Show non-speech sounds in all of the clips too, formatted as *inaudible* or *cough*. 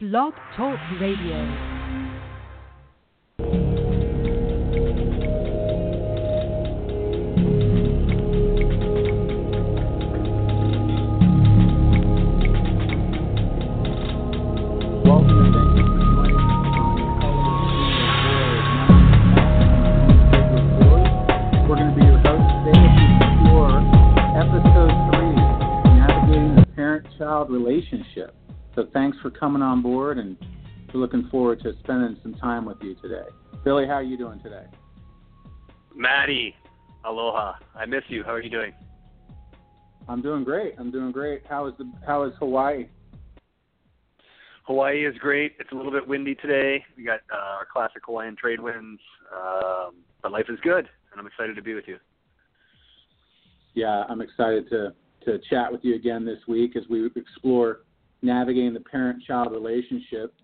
Blog Talk Radio. Relationship. So thanks for coming on board, and we're looking forward to spending some time with you today. Billy, how are you doing today? Maddie, aloha. I miss you. How are you doing? I'm doing great. I'm doing great. How is the How is Hawaii? Hawaii is great. It's a little bit windy today. We got uh, our classic Hawaiian trade winds, um, but life is good, and I'm excited to be with you. Yeah, I'm excited to to chat with you again this week as we explore navigating the parent-child relationship.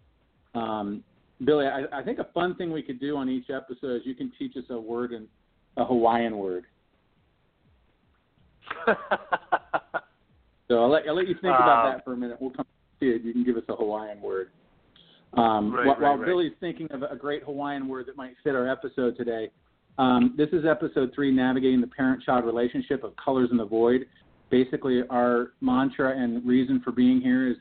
Um, Billy, I, I think a fun thing we could do on each episode is you can teach us a word in a Hawaiian word. *laughs* So I'll let I'll let you think about Um, that for a minute. We'll come to it. You can give us a Hawaiian word. Um, Right, while, right, while right. Billy's thinking of a great Hawaiian word that might fit our episode today, um, this is episode three, navigating the parent-child relationship of colors in the void. Basically, our mantra and reason for being here is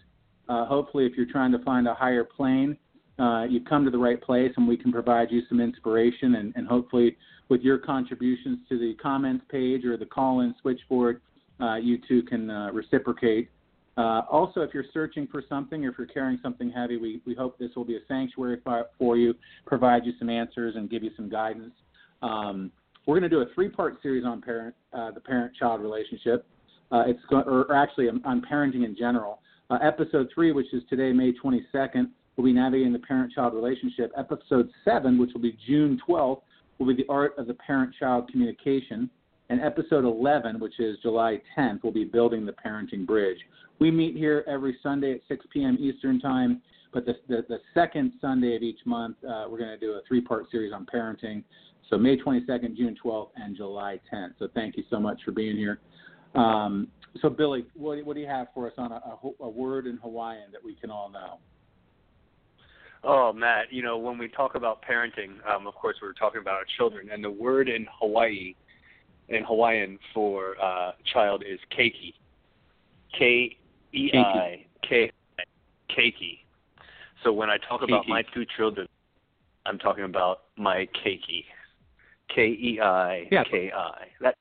uh, hopefully, if you're trying to find a higher plane, uh, you've come to the right place, and we can provide you some inspiration, and, and hopefully, with your contributions to the comments page or the call-in switchboard, uh, you too can uh, reciprocate. Uh, also, if you're searching for something or if you're carrying something heavy, we, we hope this will be a sanctuary for, you, provide you some answers, and give you some guidance. Um, we're going to do a three-part series on parent, uh, the parent-child relationship. Uh, it's go- or, or actually on, on parenting in general. Uh, episode three, which is today, May 22nd, will be navigating the parent-child relationship. Episode seven, which will be June 12th, will be the art of the parent-child communication. And episode 11, which is July 10th, will be building the parenting bridge. We meet here every Sunday at 6 p.m. Eastern Time, but the, the, the second Sunday of each month, uh, we're going to do a three part series on parenting. So May 22nd, June 12th, and July 10th. So thank you so much for being here. Um, so, Billy, what, what do you have for us on a, a, a word in Hawaiian that we can all know? Oh, Matt, you know, when we talk about parenting, um, of course, we're talking about our children, and the word in Hawaii, in Hawaiian for uh, child is keiki. K E I K keiki. So when I talk about my two children, I'm talking about my keiki. K E I K I. That's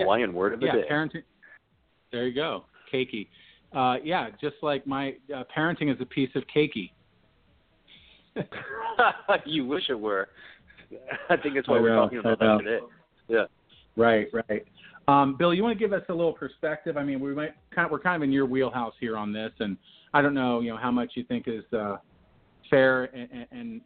Hawaiian word of the yeah, day. parenting. There you go, cakey. Uh, yeah, just like my uh, parenting is a piece of cakey. *laughs* you wish it were. *laughs* I think that's why I we're know, talking about that today. Yeah. Right, right. Um, Bill, you want to give us a little perspective? I mean, we might kind of, we're kind of in your wheelhouse here on this, and I don't know, you know, how much you think is uh, fair and, and,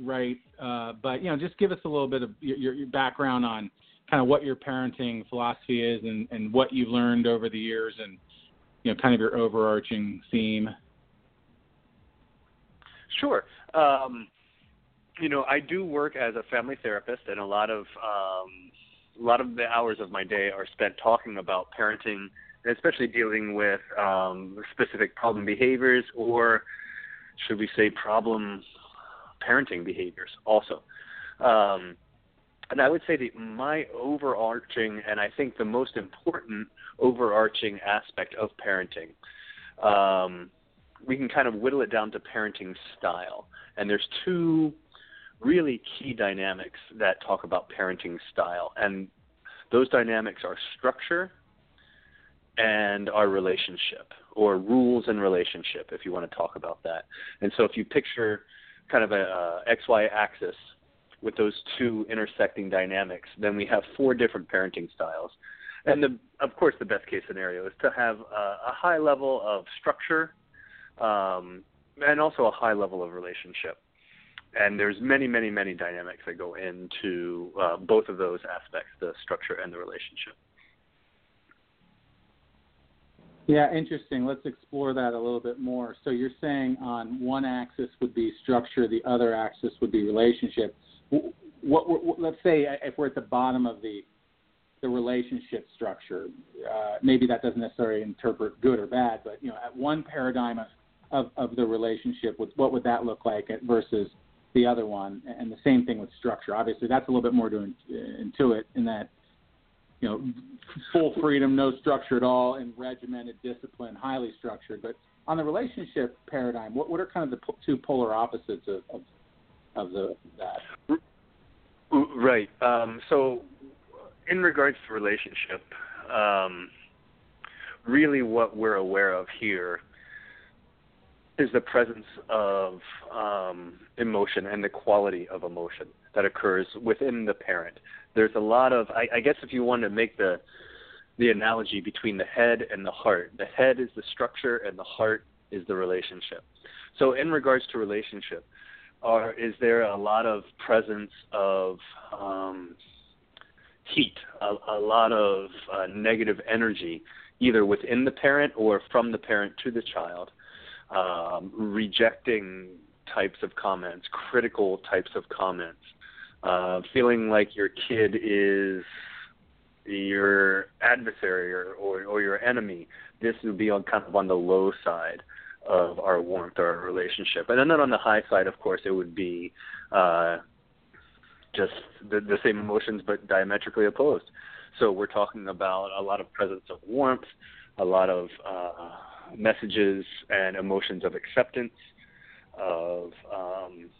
right, uh, but you know, just give us a little bit of your, your background on kind of what your parenting philosophy is and, and what you've learned over the years, and you know, kind of your overarching theme. Sure. Um, you know, I do work as a family therapist, and a lot of um, a lot of the hours of my day are spent talking about parenting, and especially dealing with um, specific problem behaviors, or should we say, problem parenting behaviors, also. Um, and I would say that my overarching, and I think the most important overarching aspect of parenting um, we can kind of whittle it down to parenting style. And there's two really key dynamics that talk about parenting style. And those dynamics are structure and our relationship, or rules and relationship, if you want to talk about that. And so if you picture kind of a, XY axis with those two intersecting dynamics, then we have four different parenting styles. And the, of course, the best case scenario is to have a, a high level of structure um, and also a high level of relationship. And there's many, many, many dynamics that go into uh, both of those aspects, the structure and the relationship. Yeah, interesting. Let's explore that a little bit more. So you're saying on one axis would be structure, the other axis would be relationship. Wh- What, what, let's say if we're at the bottom of the the relationship structure, uh, maybe that doesn't necessarily interpret good or bad, but you know, at one paradigm of, of of the relationship. What would that look like versus the other one? And the same thing with structure. Obviously, that's a little bit more to into it in that you know full freedom, no structure at all, and regimented discipline, highly structured. But on the relationship paradigm, what what are kind of the two polar opposites of of, of the that? Right. Um, so, in regards to relationship, um, really what we're aware of here is the presence of um, emotion and the quality of emotion that occurs within the parent. There's a lot of, I, I guess, if you want to make the the analogy between the head and the heart, the head is the structure and the heart is the relationship. So, in regards to relationship, are is there a lot of presence of um, heat, a, a lot of uh, negative energy, either within the parent or from the parent to the child, um, rejecting types of comments, critical types of comments, uh, feeling like your kid is your adversary or, or, or your enemy. This would be on kind of on the low side of our warmth or our relationship. And then on the high side, of course, it would be uh, just the, the same emotions but diametrically opposed. So we're talking about a lot of presence of warmth, a lot of uh, messages and emotions of acceptance, of um,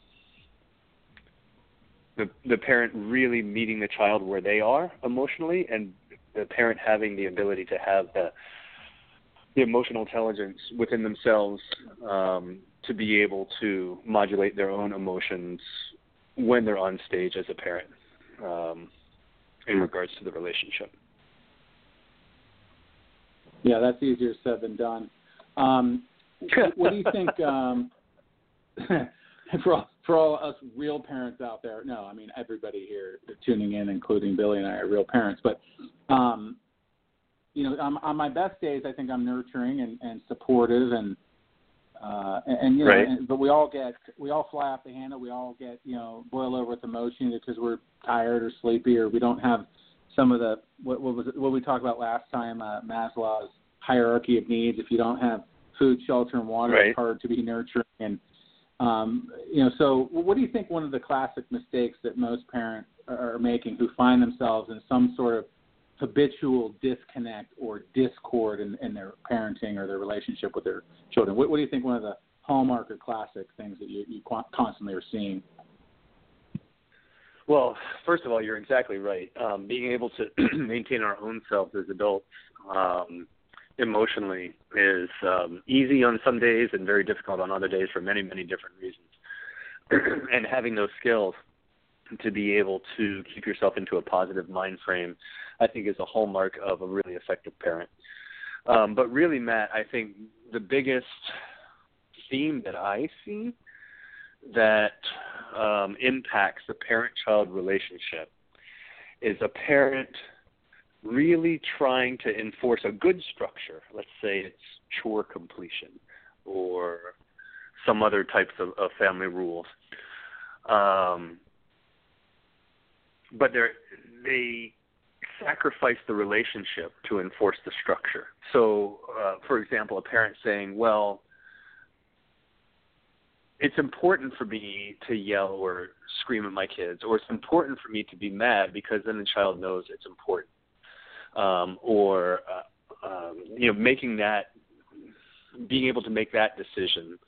the the parent really meeting the child where they are emotionally, and the parent having the ability to have the the emotional intelligence within themselves um, to be able to modulate their own emotions when they're on stage as a parent um, in regards to the relationship. Yeah, that's easier said than done. Um, *laughs* what do you think um, *laughs* for all, for all us real parents out there? No, I mean everybody here tuning in, including Billy and I, are real parents. But um, you know, on, on my best days, I think I'm nurturing and, and supportive and uh, and, and you know, right. and, but we all get we all fly off the handle. We all get you know boil over with emotion because we're tired or sleepy or we don't have some of the what, what was it, what we talked about last time uh, Maslow's hierarchy of needs. If you don't have food, shelter, and water, right. it's hard to be nurturing. And um, you know, so what do you think one of the classic mistakes that most parents are making who find themselves in some sort of habitual disconnect or discord in, in their parenting or their relationship with their children? What, what do you think one of the hallmark or classic things that you, you constantly are seeing? Well, first of all, you're exactly right. Um, being able to *clears throat* maintain our own selves as adults um, emotionally is um, easy on some days and very difficult on other days for many, many different reasons. *clears throat* and having those skills to be able to keep yourself into a positive mind frame, I think, is a hallmark of a really effective parent. Um, but really, Matt, I think the biggest theme that I see that um, impacts the parent-child relationship is a parent really trying to enforce a good structure. Let's say it's chore completion or some other types of, of family rules. Um, but they they sacrifice the relationship to enforce the structure. So, uh, for example, a parent saying, "Well, it's important for me to yell or scream at my kids, or it's important for me to be mad because then the child knows it's important." Um, or uh, um, you know, making that, being able to make that decision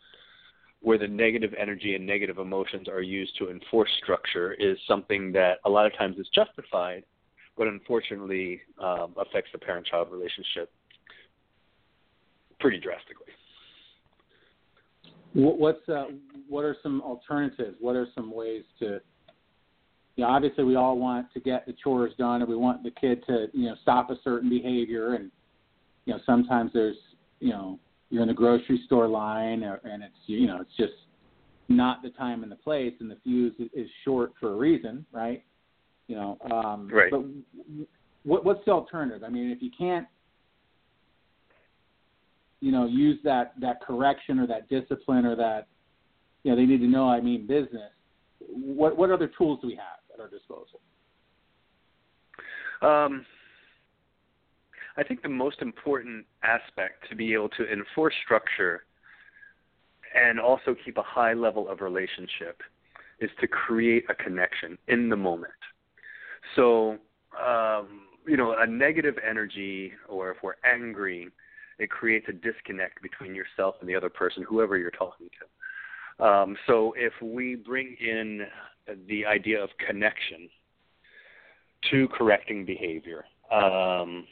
where the negative energy and negative emotions are used to enforce structure is something that a lot of times is justified, but unfortunately um, affects the parent-child relationship pretty drastically. What's uh, what are some alternatives? What are some ways to? You know, obviously we all want to get the chores done, and we want the kid to you know stop a certain behavior, and you know sometimes there's you know you're in the grocery store line or, and it's you know it's just not the time and the place and the fuse is short for a reason right? You know um right. but what what's the alternative? I mean if you can't you know use that that correction or that discipline or that you know they need to know i mean business what what other tools do we have at our disposal? Um I think the most important aspect to be able to enforce structure and also keep a high level of relationship is to create a connection in the moment. So, um, you know, a negative energy, or if we're angry, it creates a disconnect between yourself and the other person, whoever you're talking to. Um, so, if we bring in the idea of connection to correcting behavior, um,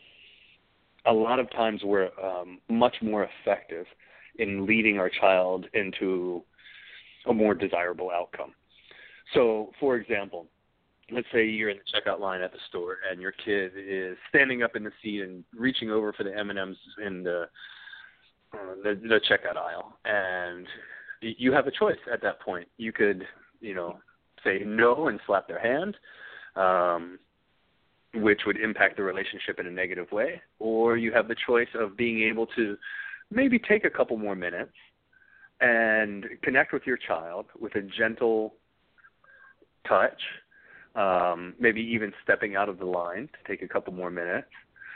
a lot of times we're um, much more effective in leading our child into a more desirable outcome. So, for example, let's say you're in the checkout line at the store and your kid is standing up in the seat and reaching over for the M&Ms in the uh, the, the checkout aisle, and you have a choice at that point. You could, you know, say no and slap their hand, um, which would impact the relationship in a negative way, or you have the choice of being able to maybe take a couple more minutes and connect with your child with a gentle touch, um, maybe even stepping out of the line to take a couple more minutes,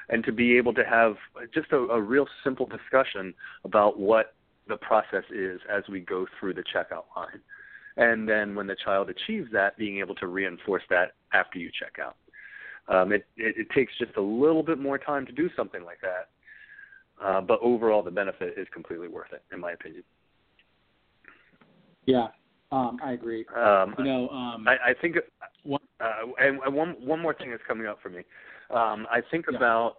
and to be able to have just a, a real simple discussion about what the process is as we go through the checkout line. And then when the child achieves that, being able to reinforce that after you check out. Um, it, it, it takes just a little bit more time to do something like that, uh, but overall the benefit is completely worth it, in my opinion. Yeah, um, I agree. Um, you know, um, I, I think, uh, and, one one more thing is coming up for me. Um, I think yeah. about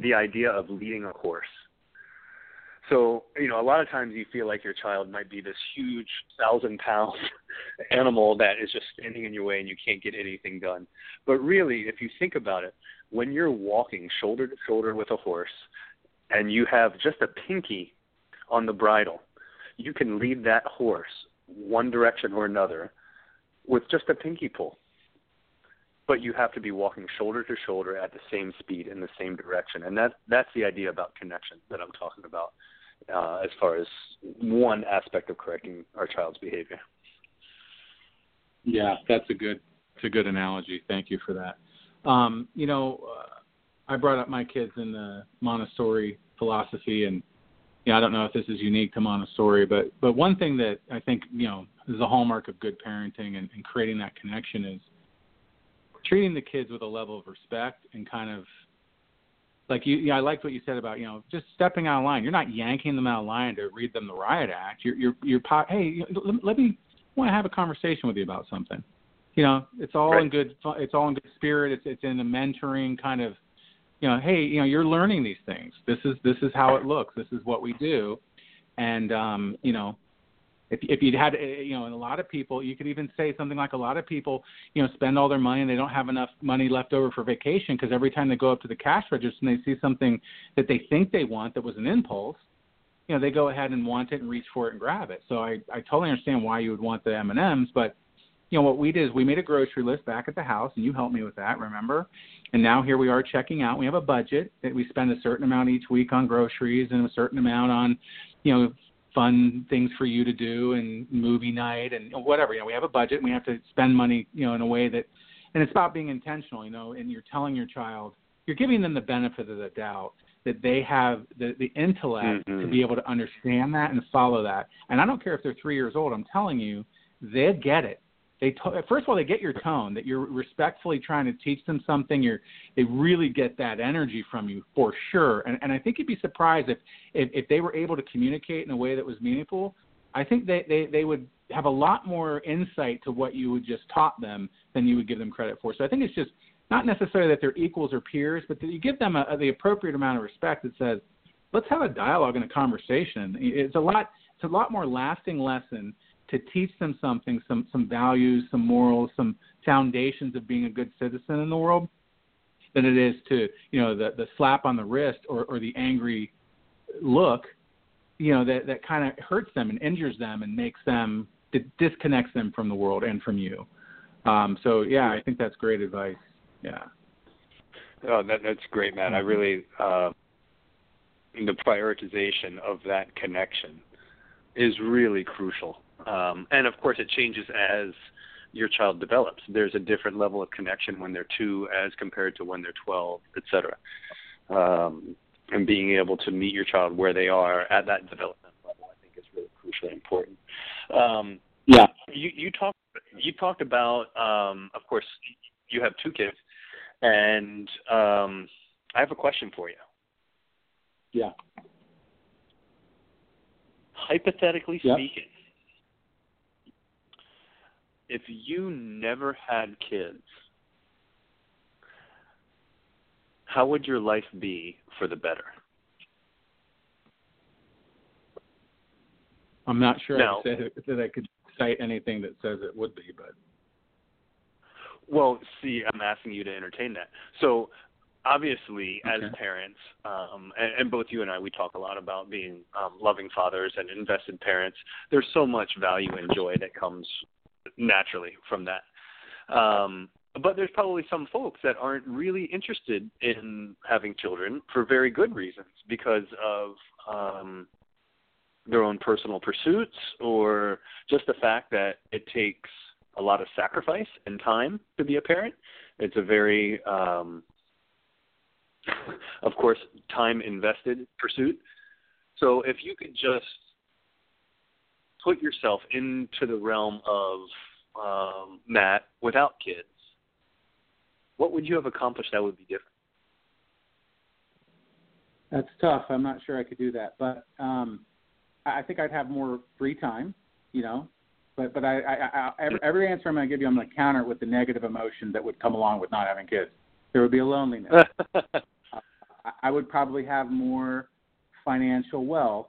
the idea of leading a horse. So, you know, a lot of times you feel like your child might be this huge thousand pound *laughs* animal that is just standing in your way and you can't get anything done. But really, if you think about it, when you're walking shoulder to shoulder with a horse and you have just a pinky on the bridle, you can lead that horse one direction or another with just a pinky pull. But you have to be walking shoulder to shoulder at the same speed in the same direction, and that that's the idea about connection that I'm talking about, uh, as far as one aspect of correcting our child's behavior. Yeah, that's a good it's a good analogy. Thank you for that. Um, you know, uh, I brought up my kids in the Montessori philosophy, and know, I don't know if this is unique to Montessori, but but one thing that I think you know is a hallmark of good parenting and, and creating that connection is treating the kids with a level of respect and kind of like you. Yeah, I liked what you said about you know just stepping out of line. You're not yanking them out of line to read them the riot act. You're you're you're hey, let, me want to have a conversation with you about something. You know, it's all right. in good. It's all in good spirit. It's it's in a mentoring kind of you know, hey, you know, you're learning these things. This is this is how it looks. This is what we do, and um, you know, if if you'd had, eh, you know, and a lot of people, you could even say something like a lot of people, you know, spend all their money and they don't have enough money left over for vacation because every time they go up to the cash register and they see something that they think they want that was an impulse, you know, they go ahead and want it and reach for it and grab it. So I I totally understand why you would want the M and M's, but you know what we did is we made a grocery list back at the house and you helped me with that remember and now here we are checking out we have a budget that we spend a certain amount each week on groceries and a certain amount on you know fun things for you to do and movie night and whatever you know we have a budget and we have to spend money you know in a way that and it's about being intentional you know and you're telling your child you're giving them the benefit of the doubt that they have the, the intellect mm-hmm. to be able to understand that and follow that and i don't care if they're three years old i'm telling you they get it they to, first of all they get your tone that you're respectfully trying to teach them something you're they really get that energy from you for sure. And and i think you'd be surprised if if, if they were able to communicate in a way that was meaningful. I think they, they they would have a lot more insight to what you would just taught them than you would give them credit for. So i think it's just not necessarily that they're equals or peers but that you give them a, a, the appropriate amount of respect that says let's have a dialogue and a conversation. It's a lot it's a lot more lasting lesson to teach them something, some some values, some morals, some foundations of being a good citizen in the world, than it is to you know the the slap on the wrist or, or the angry look, you know that that kind of hurts them and injures them and makes them it disconnects them from the world and from you. Um, so yeah, I think that's great advice. Yeah. Oh, that, that's great, Matt. I mm-hmm. really uh, the prioritization of that connection is really crucial. Um, and of course, it changes as your child develops. There's a different level of connection when they're two as compared to when they're 12, et cetera. Um, and being able to meet your child where they are at that development level, I think, is really crucial. Um, Yeah. you you talked you talked about um, of course you have two kids, and um, I have a question for you. Yeah. Hypothetically Yep. speaking, if you never had kids, how would your life be for the better? I'm not sure No. I said that I could cite anything that says it would be, but Well, see, I'm asking you to entertain that. So, obviously, as parents, um, and, and both you and I, we talk a lot about being um, loving fathers and invested parents. There's so much value and joy that comes naturally from that. Um, but there's probably some folks that aren't really interested in having children for very good reasons because of um, their own personal pursuits or just the fact that it takes a lot of sacrifice and time to be a parent. It's a very, um, of course, time invested pursuit. So if you could just put yourself into the realm of um, Matt without kids, what would you have accomplished that would be different? That's tough. I'm not sure I could do that, but um, I I think I'd have more free time. You know, but but I, I, I every, every answer I'm going to give you, I'm going to counter with the negative emotion that would come along with not having kids. There would be a loneliness. *laughs* I- I would probably have more financial wealth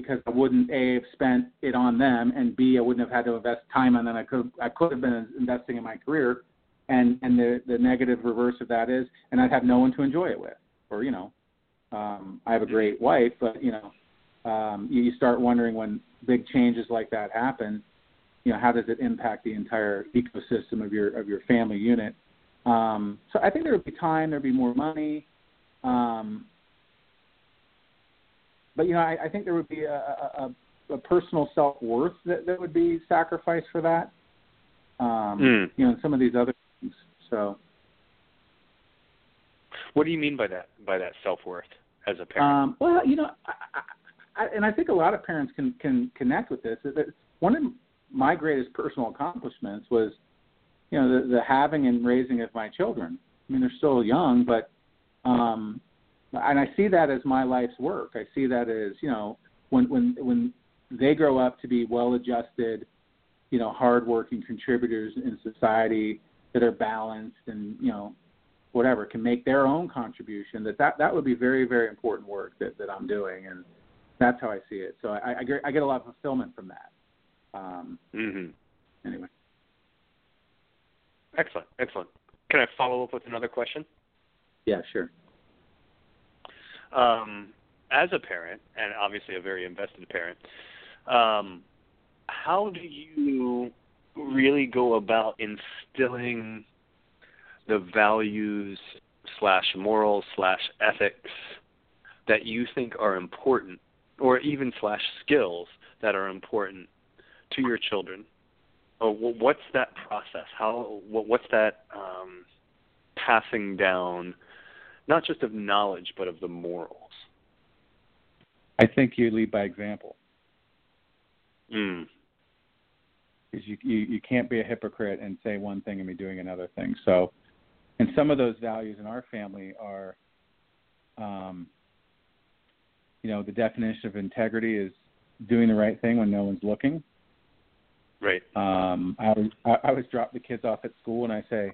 because I wouldn't a have spent it on them, and b I wouldn't have had to invest time on them. I could I could have been investing in my career, and and the the negative reverse of that is, and I'd have no one to enjoy it with, or you know, um, I have a great wife, but you know, um, you, you start wondering when big changes like that happen, you know, how does it impact the entire ecosystem of your of your family unit? Um, so I think there would be time, there'd be more money. Um, but you know, I, I think there would be a, a, a, personal self worth that, that would be sacrificed for that. Um, Mm. You know, and some of these other things. So what do you mean by that? By that self worth as a parent? Um, well, you know, I, I, I, and I think a lot of parents can can connect with this. That one of my greatest personal accomplishments was, you know, the, the having and raising of my children. I mean, they're still young, but um, and I see that as my life's work. I see that as you know, when when when they grow up to be well-adjusted, you know, hardworking contributors in society that are balanced and you know whatever can make their own contribution that that that would be very very important work that that I'm doing and that's how I see it so I I get, I get a lot of fulfillment from that um mm-hmm. anyway Excellent, excellent. Can I follow up with another question? yeah sure Um, as a parent, and obviously a very invested parent, um, how do you really go about instilling the values slash morals slash ethics that you think are important, or even slash skills that are important to your children? What's that process? How wh- what's that um, passing down, not just of knowledge but of the morals? I think you lead by example Mm. because you, you you can't be a hypocrite and say one thing and be doing another thing so and some of those values in our family are um you know the definition of integrity is doing the right thing when no one's looking Right. um i i, I always drop the kids off at school and i say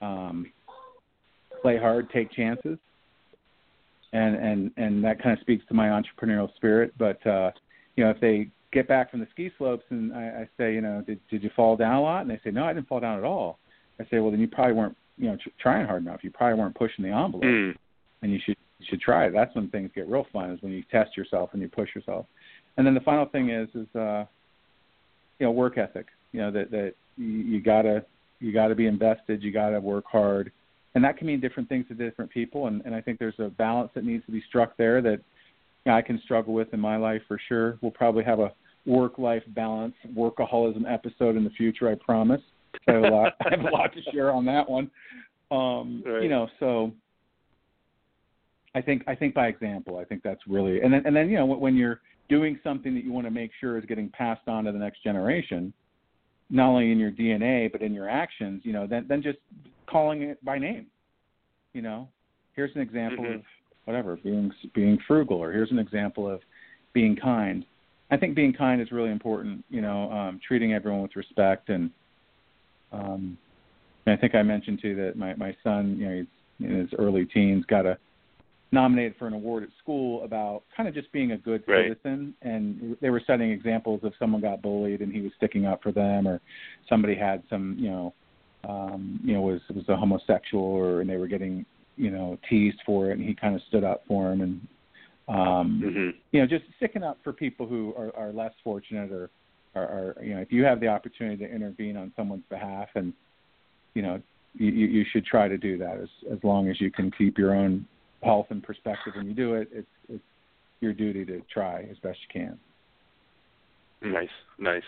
um play hard take chances and and and that kind of speaks to my entrepreneurial spirit but uh you know if they get back from the ski slopes and i, I say you know did did you fall down a lot and they say no i didn't fall down at all i say well then you probably weren't you know tr- trying hard enough you probably weren't pushing the envelope Mm. and you should you should try it. That's when things get real fun is when you test yourself and you push yourself. And then the final thing is is uh you know work ethic. You know that that you, you gotta you gotta be invested. You gotta work hard, and that can mean different things to different people. And and I think there's a balance that needs to be struck there that you know, I can struggle with in my life for sure. We'll probably have a work life balance workaholism episode in the future. I promise. I have a lot. *laughs* I have a lot to share on that one. Um, Right. You know, so I think I think by example. I think that's really and then and then you know when you're doing something that you want to make sure is getting passed on to the next generation, not only in your DNA but in your actions, you know, then then just calling it by name. You know, here's an example Mhm. of whatever being being frugal, or here's an example of being kind. I think being kind is really important. You know, um, treating everyone with respect, and um, and I think I mentioned too that my my son, you know, he's in his early teens, got a nominated for an award at school about kind of just being a good Right. citizen and they were setting examples of someone got bullied and he was sticking up for them or somebody had some you know um you know was was a homosexual or and they were getting you know teased for it and he kind of stood up for him and um hmm you know just sticking up for people who are, are less fortunate or are, are you know if you have the opportunity to intervene on someone's behalf and you know you, you should try to do that. As as long as you can keep your own health and perspective when you do it it's it's your duty to try as best you can. Nice, nice.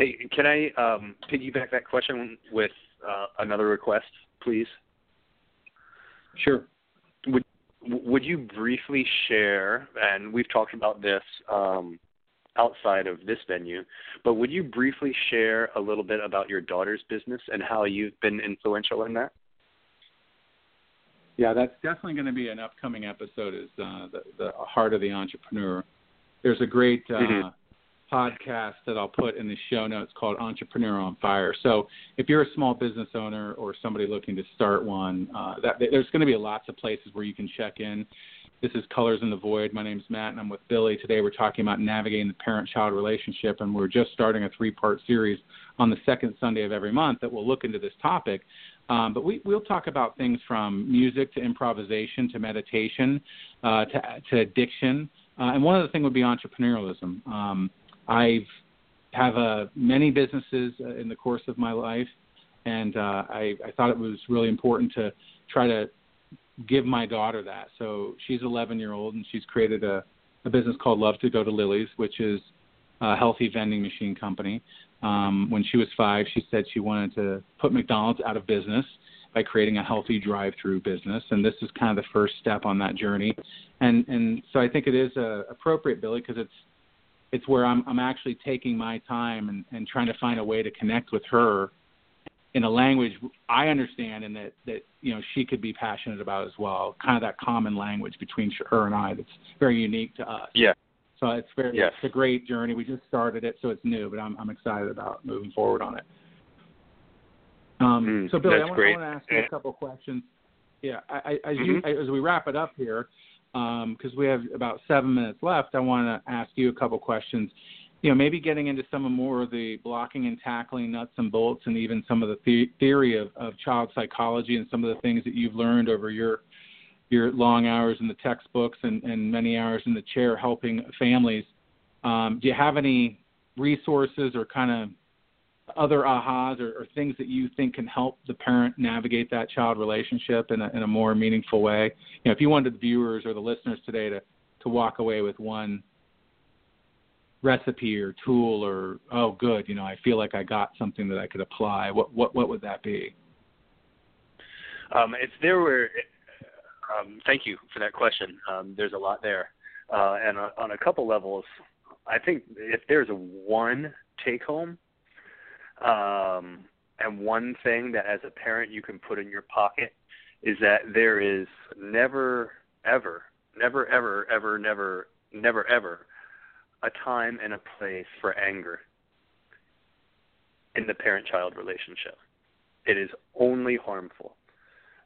Hey, can I um, piggyback that question with uh, another request, please? sure Would would you briefly share? And we've talked about this um, outside of this venue, but would you briefly share a little bit about your daughter's business and how you've been influential in that? Yeah, that's definitely going to be an upcoming episode. Is uh, the the heart of the entrepreneur. There's a great uh, Mhm. Podcast that I'll put in the show notes called Entrepreneur on Fire. So if you're a small business owner or somebody looking to start one, uh, that, there's going to be lots of places where you can check in. This is Colors in the Void. My name is Matt, and I'm with Billy. Today we're talking about navigating the parent-child relationship, and we're just starting a three-part series on the second Sunday of every month that will look into this topic. Um, but we, we'll talk about things from music to improvisation to meditation uh, to, to addiction. Uh, and one other thing would be entrepreneurialism. Um, I've have uh, many businesses uh, in the course of my life, and uh, I, I thought it was really important to try to give my daughter that. So she's 11 year old, and she's created a, a business called Love to Go to Lily's, which is a healthy vending machine company. Um, when she was five, she said she wanted to put McDonald's out of business by creating a healthy drive-through business, and this is kind of the first step on that journey. And and so I think it is uh, appropriate, Billy, because it's it's where I'm I'm actually taking my time and, and trying to find a way to connect with her in a language I understand and that that you know she could be passionate about as well. Kind of that common language between her and I that's very unique to us. Yeah. So it's very Yes. it's a great journey. We just started it, so it's new, but I'm I'm excited about moving forward on it. Um, Mm, so Billy, I want. I want to ask you a couple questions. Yeah, I, I, as you Mhm. as we wrap it up here, because we have about seven minutes left, I want to ask you a couple questions. You know, maybe getting into some of more of the blocking and tackling nuts and bolts, and even some of the, the theory of, of child psychology and some of the things that you've learned over your your long hours in the textbooks and, and many hours in the chair helping families. Um, do you have any resources or kind of other ahas or, or things that you think can help the parent navigate that child relationship in a, in a more meaningful way? You know, if you wanted the viewers or the listeners today to to walk away with one recipe or tool or oh good, you know, I feel like I got something that I could apply. What what what would that be? Um, if there were, um, thank you for that question. Um, there's a lot there, uh, and on, on a couple levels, I think if there's a one take home, um, and one thing that as a parent you can put in your pocket is that there is never, ever, never, ever, ever, never, never, ever a time and a place for anger in the parent-child relationship. It is only harmful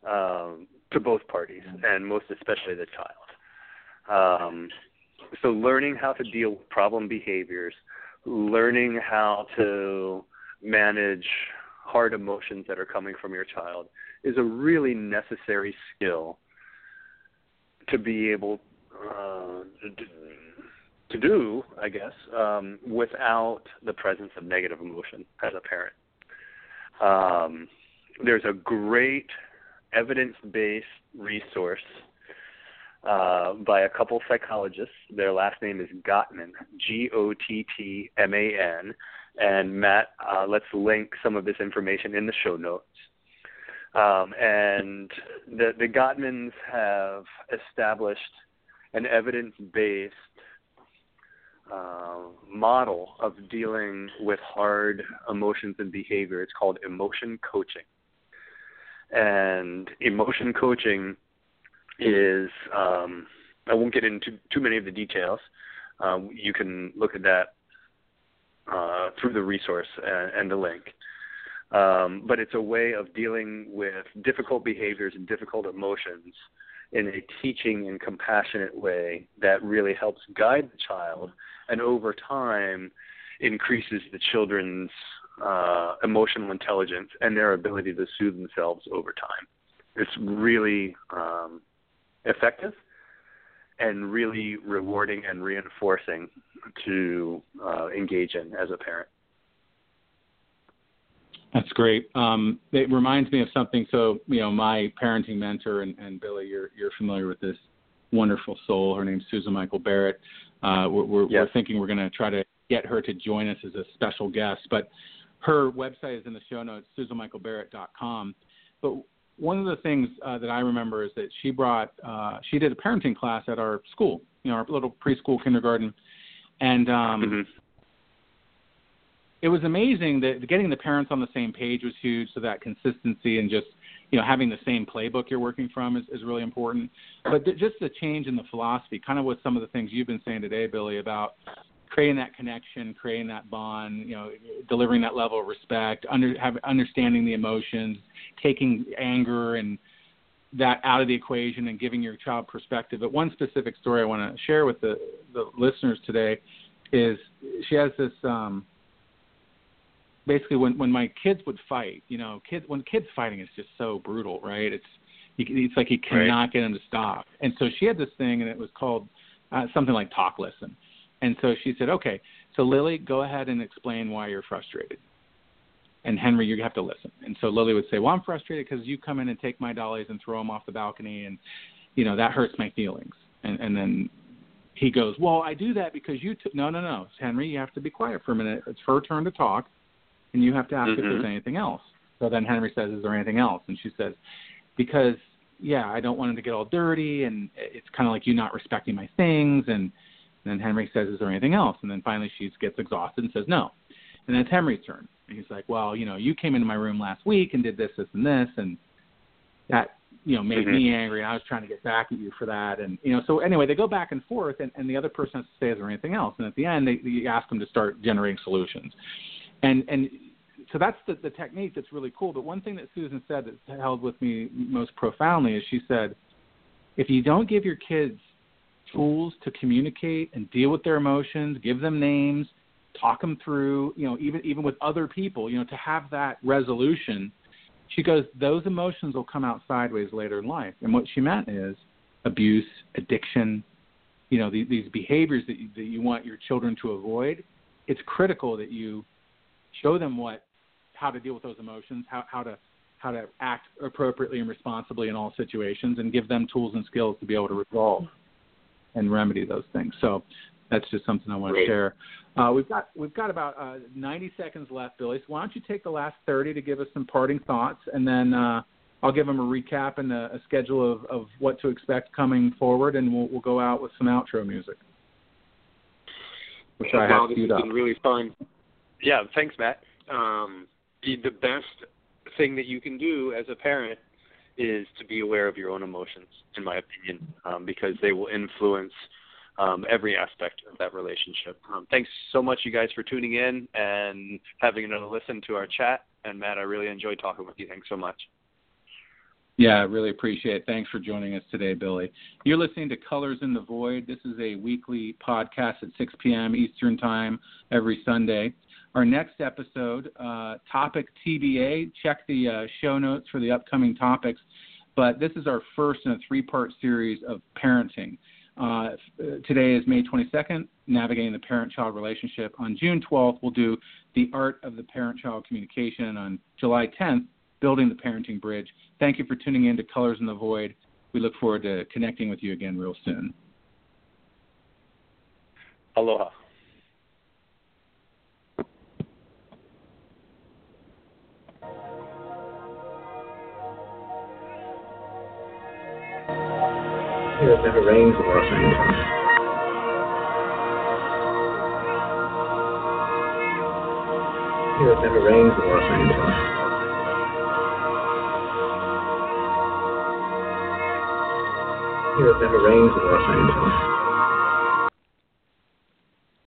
um, to both parties, and most especially the child. Um, so, learning how to deal with problem behaviors, learning how to manage hard emotions that are coming from your child is a really necessary skill to be able uh, to, do, I guess, um, without the presence of negative emotion as a parent. Um, there's a great evidence-based resource uh, by a couple psychologists. Their last name is Gottman, G-O-T-T-M-A-N. And Matt, uh, let's link some of this information in the show notes. Um, and the, the Gottmans have established an evidence-based model of dealing with hard emotions and behavior. It's called emotion coaching. And emotion coaching is, um, I won't get into too many of the details. Um, you can look at that uh, through the resource and, and the link. Um, but it's a way of dealing with difficult behaviors and difficult emotions in a teaching and compassionate way that really helps guide the child and over time increases the children's uh, emotional intelligence and their ability to soothe themselves over time. It's really um, effective and really rewarding and reinforcing to uh, engage in as a parent. That's great. Um, it reminds me of something. So, you know, my parenting mentor and, and Billy, you're you're familiar with this wonderful soul. Her name's Susan Michael Barrett. Uh, we're we're, yes. we're thinking we're going to try to get her to join us as a special guest, but her website is in the show notes, susanmichaelbarrett.com. But one of the things uh, that I remember is that she brought uh, she did a parenting class at our school, you know, our little preschool kindergarten, and um, mm-hmm it was amazing that getting the parents on the same page was huge. So that consistency and just you know having the same playbook you're working from is, is really important. But th- just the change in the philosophy, kind of with some of the things you've been saying today, Billy, about creating that connection, creating that bond, you know, delivering that level of respect, under, have, understanding the emotions, taking anger and that out of the equation and giving your child perspective. But one specific story I want to share with the, the listeners today is she has this um, basically when when my kids would fight, you know, kids when kids fighting is just so brutal, right? It's it's like you cannot right. get them to stop. And so she had this thing, and it was called uh, something like talk listen. And so she said, okay, so Lily, go ahead and explain why you're frustrated. And Henry, you have to listen. And so Lily would say, well, I'm frustrated because you come in and take my dollies and throw them off the balcony, and you know that hurts my feelings. And and then he goes, well, I do that because you took. No, no, no, Henry, you have to be quiet for a minute. It's her turn to talk and you have to ask mm-hmm. if there's mm-hmm. anything else. So then Henry says, "Is there anything else?" And she says, "Because yeah, I don't want him to get all dirty, and it's kind of like you not respecting my things." And, and then Henry says, "Is there anything else?" And then finally she gets exhausted and says, "No." And then it's Henry's turn. And he's like, "Well, you know, you came into my room last week and did this, this, and this, and that." You know, made mm-hmm. me angry. And I was trying to get back at you for that, and you know. So anyway, they go back and forth, and, and the other person has to say, "Is there anything else?" And at the end, they, they ask them to start generating solutions and and so that's the, the technique that's really cool. But one thing that Susan said that held with me most profoundly is she said, if you don't give your kids tools to communicate and deal with their emotions, give them names, talk them through, you know, even even with other people, you know, to have that resolution. She goes, those emotions will come out sideways later in life. And what she meant is abuse, addiction, you know, these, these behaviors that you, that you want your children to avoid. It's critical that you show them what how to deal with those emotions, how how to how to act appropriately and responsibly in all situations, and give them tools and skills to be able to resolve and remedy those things. So that's just something I want to share. Uh, we've got we've got about uh, 90 seconds left, Billy. So why don't you take the last 30 to give us some parting thoughts, and then uh, I'll give them a recap and a, a schedule of, of what to expect coming forward, and we'll, we'll go out with some outro music, which I have queued up. Been really fun. Yeah, thanks, Matt. Um, the, the best thing that you can do as a parent is to be aware of your own emotions, in my opinion, um, because they will influence um, every aspect of that relationship. Um, thanks so much, you guys, for tuning in and having another listen to our chat. And Matt, I really enjoyed talking with you. Thanks so much. Yeah, I really appreciate it. Thanks for joining us today, Billy. You're listening to Colors in the Void. This is a weekly podcast at 6 p.m. Eastern Time every Sunday. Our next episode, uh, topic TBA. Check the uh, show notes for the upcoming topics. But this is our first in a three part series of parenting. Uh, today is May 22nd, Navigating the Parent Child Relationship. On June 12th, we'll do The Art of the Parent Child Communication. On July 10th, Building the Parenting Bridge. Thank you for tuning in to Colors in the Void. We look forward to connecting with you again real soon. Aloha. here it never rains in Los Angeles. Here it never rains in Los Angeles. Here it never rains in Los Angeles.